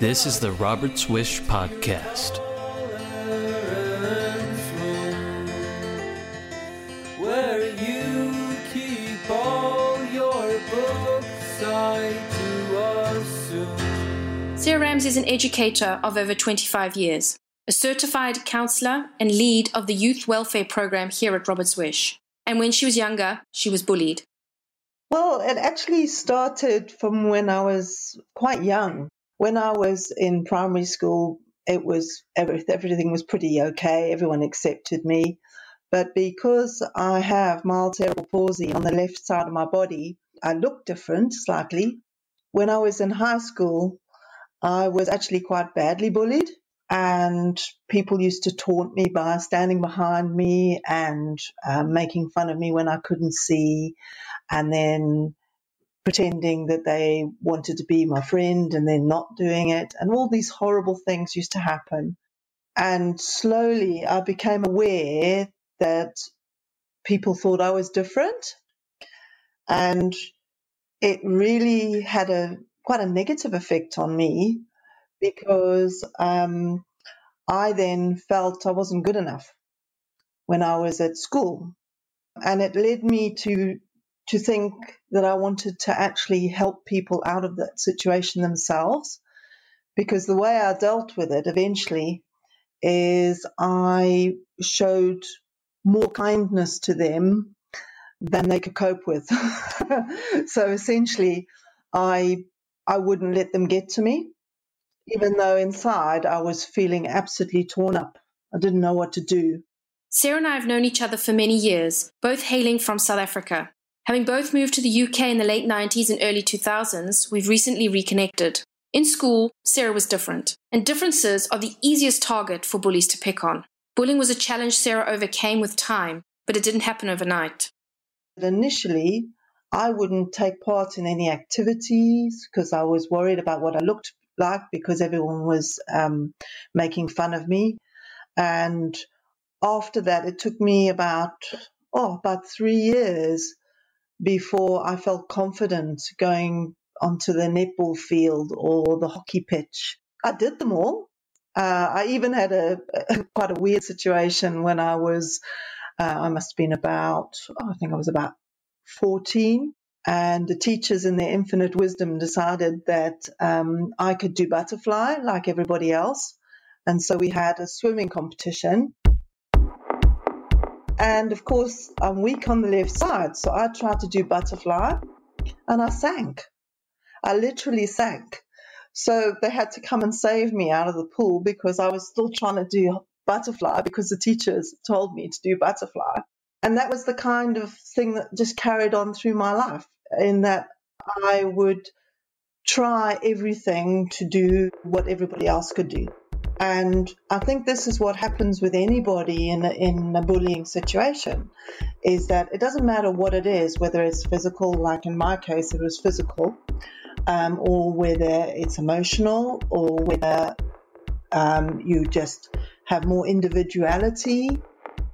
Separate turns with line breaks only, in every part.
This is the Robert's Wish Podcast.
Where you keep all your books, I do assume.
Sarah Rams is an educator of over 25 years, a certified counselor and lead of the youth welfare program here at Roberts Wish. And when she was younger, she was bullied.
Well, it actually started from when I was quite young. When I was in primary school, it was everything was pretty okay. Everyone accepted me. But because I have mild cerebral palsy on the left side of my body, I look different slightly. When I was in high school, I was actually quite badly bullied, and people used to taunt me by standing behind me and uh, making fun of me when I couldn't see, and then pretending that they wanted to be my friend and then not doing it. And all these horrible things used to happen. And slowly I became aware that people thought I was different. And it really had a quite a negative effect on me because um, I then felt I wasn't good enough when I was at school. And it led me to to think that I wanted to actually help people out of that situation themselves. Because the way I dealt with it eventually is I showed more kindness to them than they could cope with. so essentially, I I wouldn't let them get to me, even though inside I was feeling absolutely torn up. I didn't know what to do.
Sarah and I have known each other for many years, both hailing from South Africa. Having both moved to the UK in the late 90s and early 2000s, we've recently reconnected. In school, Sarah was different, and differences are the easiest target for bullies to pick on. Bullying was a challenge Sarah overcame with time, but it didn't happen overnight.
Initially, I wouldn't take part in any activities because I was worried about what I looked like because everyone was um, making fun of me. And after that, it took me about oh about three years before I felt confident going onto the netball field or the hockey pitch. I did them all. Uh, I even had a, a, quite a weird situation when I was, uh, I must have been about, oh, I think I was about 14. And the teachers, in their infinite wisdom, decided that um, I could do butterfly like everybody else. And so we had a swimming competition. And of course, I'm weak on the left side, so I tried to do butterfly and I sank. I literally sank. So they had to come and save me out of the pool because I was still trying to do butterfly because the teachers told me to do butterfly. And that was the kind of thing that just carried on through my life, in that I would try everything to do what everybody else could do. And I think this is what happens with anybody in a, in a bullying situation is that it doesn't matter what it is, whether it's physical, like in my case, it was physical, um, or whether it's emotional, or whether um, you just have more individuality,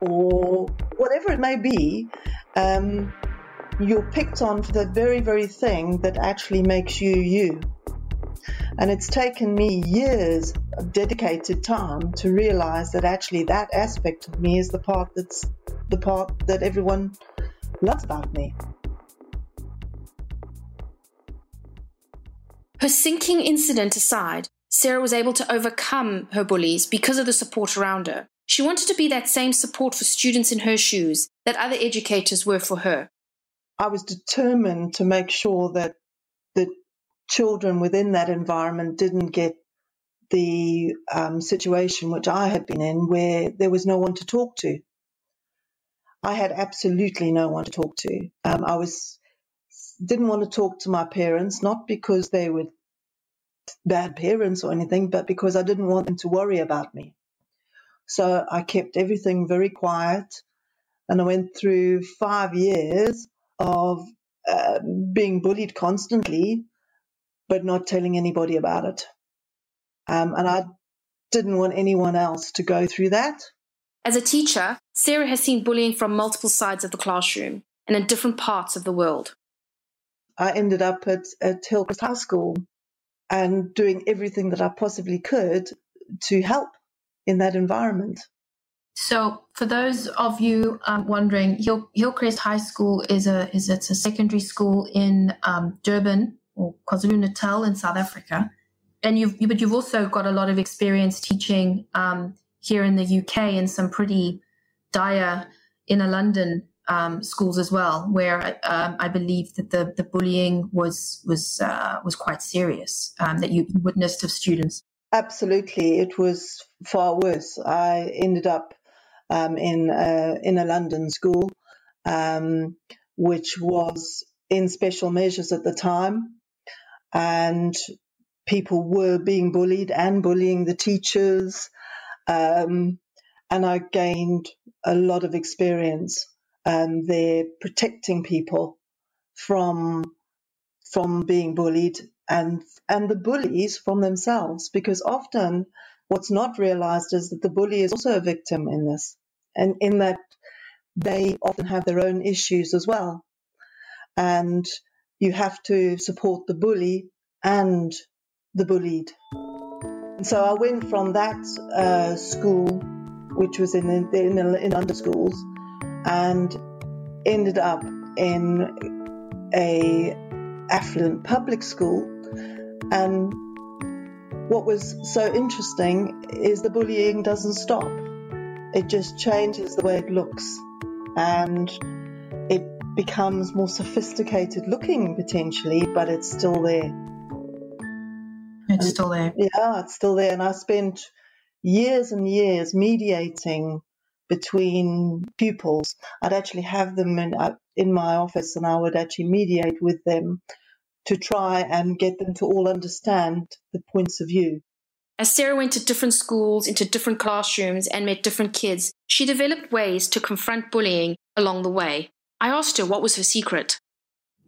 or whatever it may be. Um, you're picked on for the very, very thing that actually makes you you. And it's taken me years of dedicated time to realize that actually that aspect of me is the part that's the part that everyone loves about me.
Her sinking incident aside, Sarah was able to overcome her bullies because of the support around her. She wanted to be that same support for students in her shoes that other educators were for her.
I was determined to make sure that the children within that environment didn't get the um, situation which I had been in where there was no one to talk to. I had absolutely no one to talk to. Um, I was didn't want to talk to my parents, not because they were bad parents or anything, but because I didn't want them to worry about me. So I kept everything very quiet, and I went through five years of uh, being bullied constantly but not telling anybody about it. Um, and I didn't want anyone else to go through that.
As a teacher, Sarah has seen bullying from multiple sides of the classroom and in different parts of the world.
I ended up at, at Hillcrest High School and doing everything that I possibly could to help in that environment.
So, for those of you um, wondering, Hill, Hillcrest High School is a is it's a secondary school in um, Durban or KwaZulu Natal in South Africa, and you've but you've also got a lot of experience teaching um, here in the UK in some pretty dire inner London um, schools as well, where um, I believe that the the bullying was was uh, was quite serious um, that you witnessed of students.
Absolutely, it was far worse. I ended up um, in a, in a London school, um, which was in special measures at the time, and people were being bullied and bullying the teachers, um, and I gained a lot of experience um, there protecting people from from being bullied and and the bullies from themselves because often what's not realized is that the bully is also a victim in this and in that they often have their own issues as well and you have to support the bully and the bullied and so i went from that uh, school which was in in, in, in under schools and ended up in a affluent public school. And what was so interesting is the bullying doesn't stop. It just changes the way it looks and it becomes more sophisticated looking potentially, but it's still there.
It's and, still there.
Yeah, it's still there. And I spent years and years mediating between pupils. I'd actually have them in, uh, in my office and I would actually mediate with them to try and get them to all understand the points of view.
As Sarah went to different schools, into different classrooms, and met different kids, she developed ways to confront bullying along the way. I asked her what was her secret.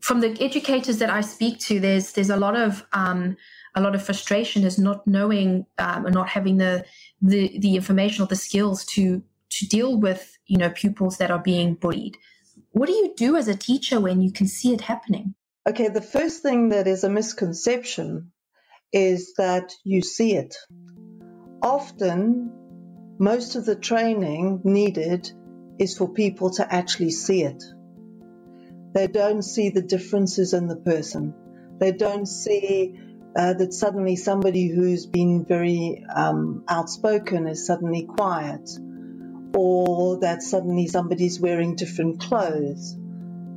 From the educators that I speak to, there's there's a lot of um, a lot of frustration is not knowing um, and not having the, the the information or the skills to to deal with you know pupils that are being bullied what do you do as a teacher when you can see it happening
okay the first thing that is a misconception is that you see it. Often most of the training needed is for people to actually see it. They don't see the differences in the person. They don't see uh, that suddenly somebody who's been very um, outspoken is suddenly quiet or that suddenly somebody's wearing different clothes,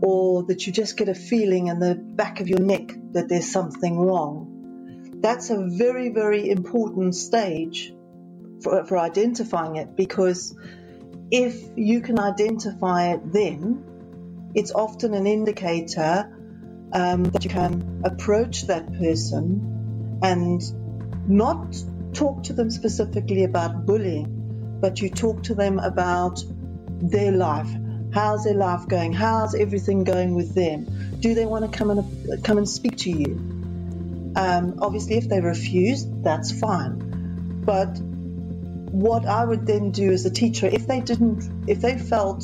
or that you just get a feeling in the back of your neck that there's something wrong. That's a very, very important stage for, for identifying it because if you can identify it then, it's often an indicator um, that you can approach that person and not talk to them specifically about bullying, but you talk to them about their life. How's their life going? How's everything going with them? Do they want to come and come and speak to you? Um, obviously, if they refuse, that's fine. But what I would then do as a teacher, if they didn't, if they felt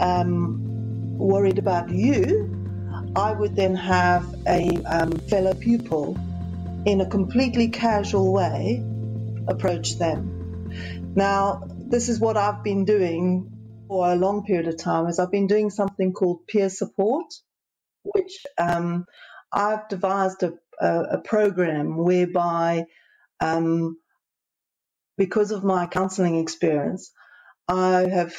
um, worried about you, I would then have a um, fellow pupil, in a completely casual way, approach them. Now, this is what I've been doing for a long period of time is I've been doing something called peer support, which um, I've devised a, a, a program whereby, um, because of my counseling experience, I have,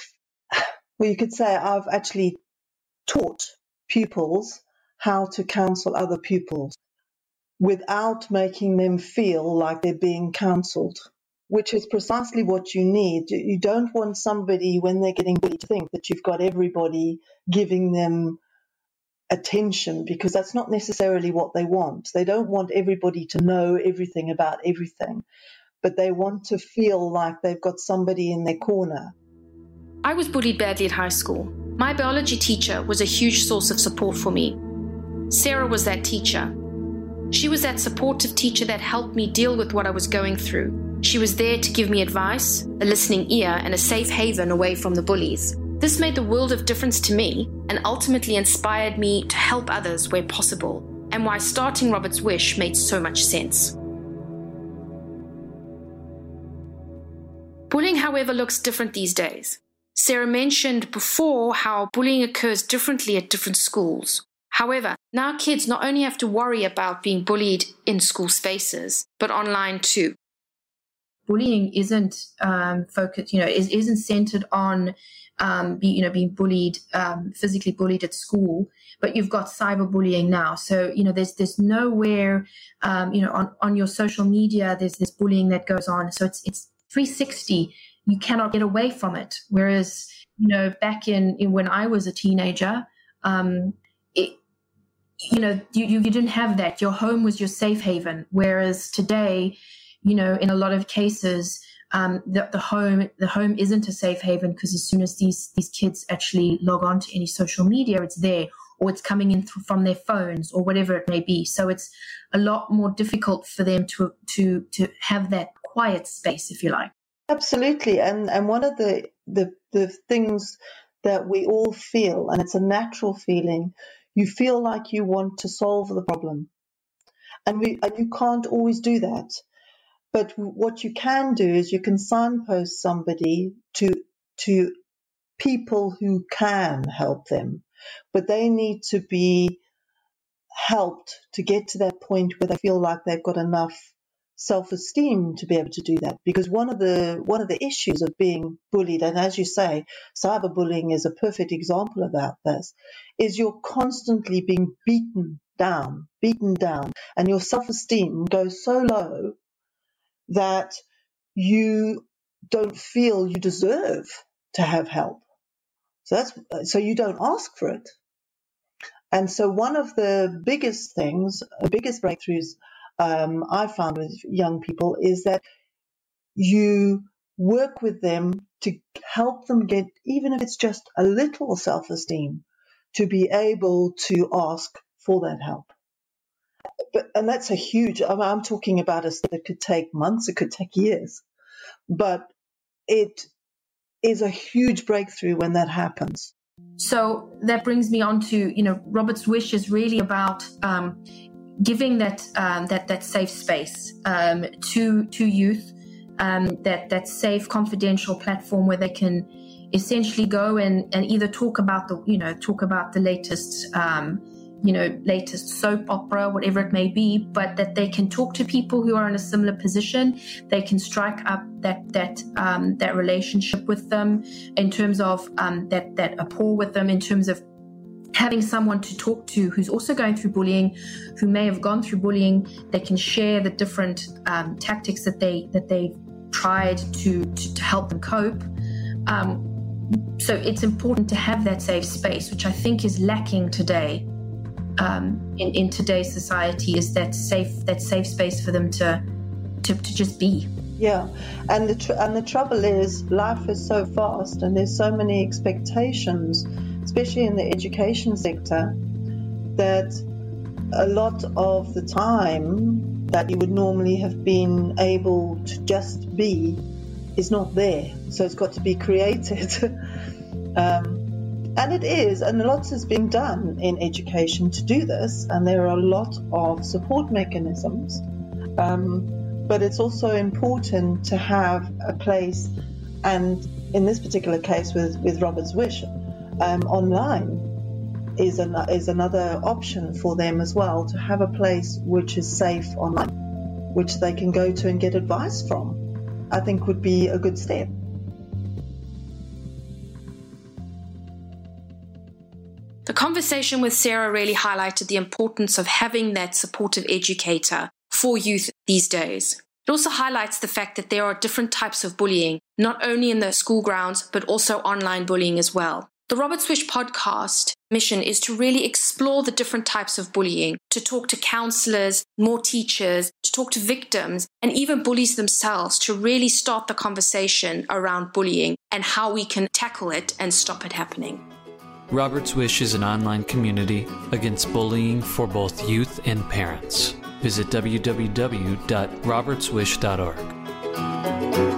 well, you could say I've actually taught pupils how to counsel other pupils without making them feel like they're being counseled which is precisely what you need. You don't want somebody, when they're getting bullied, to think that you've got everybody giving them attention because that's not necessarily what they want. They don't want everybody to know everything about everything, but they want to feel like they've got somebody in their corner. I was bullied badly at high school. My biology teacher was a huge source of support for me. Sarah was that teacher. She was that supportive teacher that helped me deal with what I was going through. She was there to give me advice, a listening ear, and a safe haven away from the bullies. This made the world of difference to me and ultimately inspired me to help others where possible
and why starting Robert's Wish made so much sense. Bullying, however, looks different these days. Sarah mentioned before how bullying occurs differently at different schools. However, now kids not only have to worry about being bullied in school spaces, but online too.
Bullying isn't um, focused, you know, is, isn't centered on, um, be, you know, being bullied, um, physically bullied at school, but you've got cyberbullying now. So, you know, there's there's nowhere, um, you know, on, on your social media, there's this bullying that goes on. So it's it's 360 you cannot get away from it. Whereas, you know, back in, in when I was a teenager, um, it, you know, you, you, you didn't have that. Your home was your safe haven. Whereas today, you know, in a lot of cases, um, the, the home the home isn't a safe haven because as soon as these these kids actually log on to any social media, it's there or it's coming in th- from their phones or whatever it may be. So it's a lot more difficult for them to to to have that quiet space, if you like.
Absolutely, and and one of the the the things that we all feel, and it's a natural feeling, you feel like you want to solve the problem, and we and you can't always do that. But what you can do is you can signpost somebody to to people who can help them, but they need to be helped to get to that point where they feel like they've got enough self-esteem to be able to do that. Because one of the one of the issues of being bullied and as you say cyberbullying is a perfect example of that this is you're constantly being beaten down beaten down and your self-esteem goes so low that you don't feel you deserve to have help so that's so you don't ask for it and so one of the biggest things biggest breakthroughs um, I found with young people is that you work with them to help them get, even if it's just a little self esteem, to be able to ask for that help. But, and that's a huge, I I'm talking about step that could take months, it could take years, but it is a huge breakthrough when that happens.
So that brings me on to, you know, Robert's Wish is really about um, giving that um, that that safe space um, to to youth, um, that that safe confidential platform where they can essentially go and, and either talk about the you know talk about the latest um, you know latest soap opera whatever it may be but that they can talk to people who are in a similar position. They can strike up that that um, that relationship with them in terms of um, that that rapport with them in terms of having someone to talk to who's also going through bullying, who may have gone through bullying, they can share the different um, tactics that they that they've tried to to, to help them cope. Um, so it's important to have that safe space, which I think is lacking today um, in in today's society. Is that safe that safe space for them to to, to just be.
Yeah, and the tr- and the trouble is, life is so fast, and there's so many expectations especially in the education sector, that a lot of the time that you would normally have been able to just be is not there. So it's got to be created. um, and it is, and lots is being done in education to do this, and there are a lot of support mechanisms. Um, but it's also important to have a place, and in this particular case with, with Robert's Wish, um, online is, an, is another option for them as well to have a place which is safe online, which they can go to and get advice from, I think would be a good step.
The conversation with Sarah really highlighted the importance of having that supportive educator for youth these days. It also highlights the fact that there are different types of bullying, not only in the school grounds, but also online bullying as well. The Robert Wish podcast mission is to really explore the different types of bullying, to talk to counselors, more teachers, to talk to victims, and even bullies themselves to really start the conversation around bullying and how we can tackle it and stop it happening.
Robert's Wish is an online community against bullying for both youth and parents. Visit www.robertswish.org.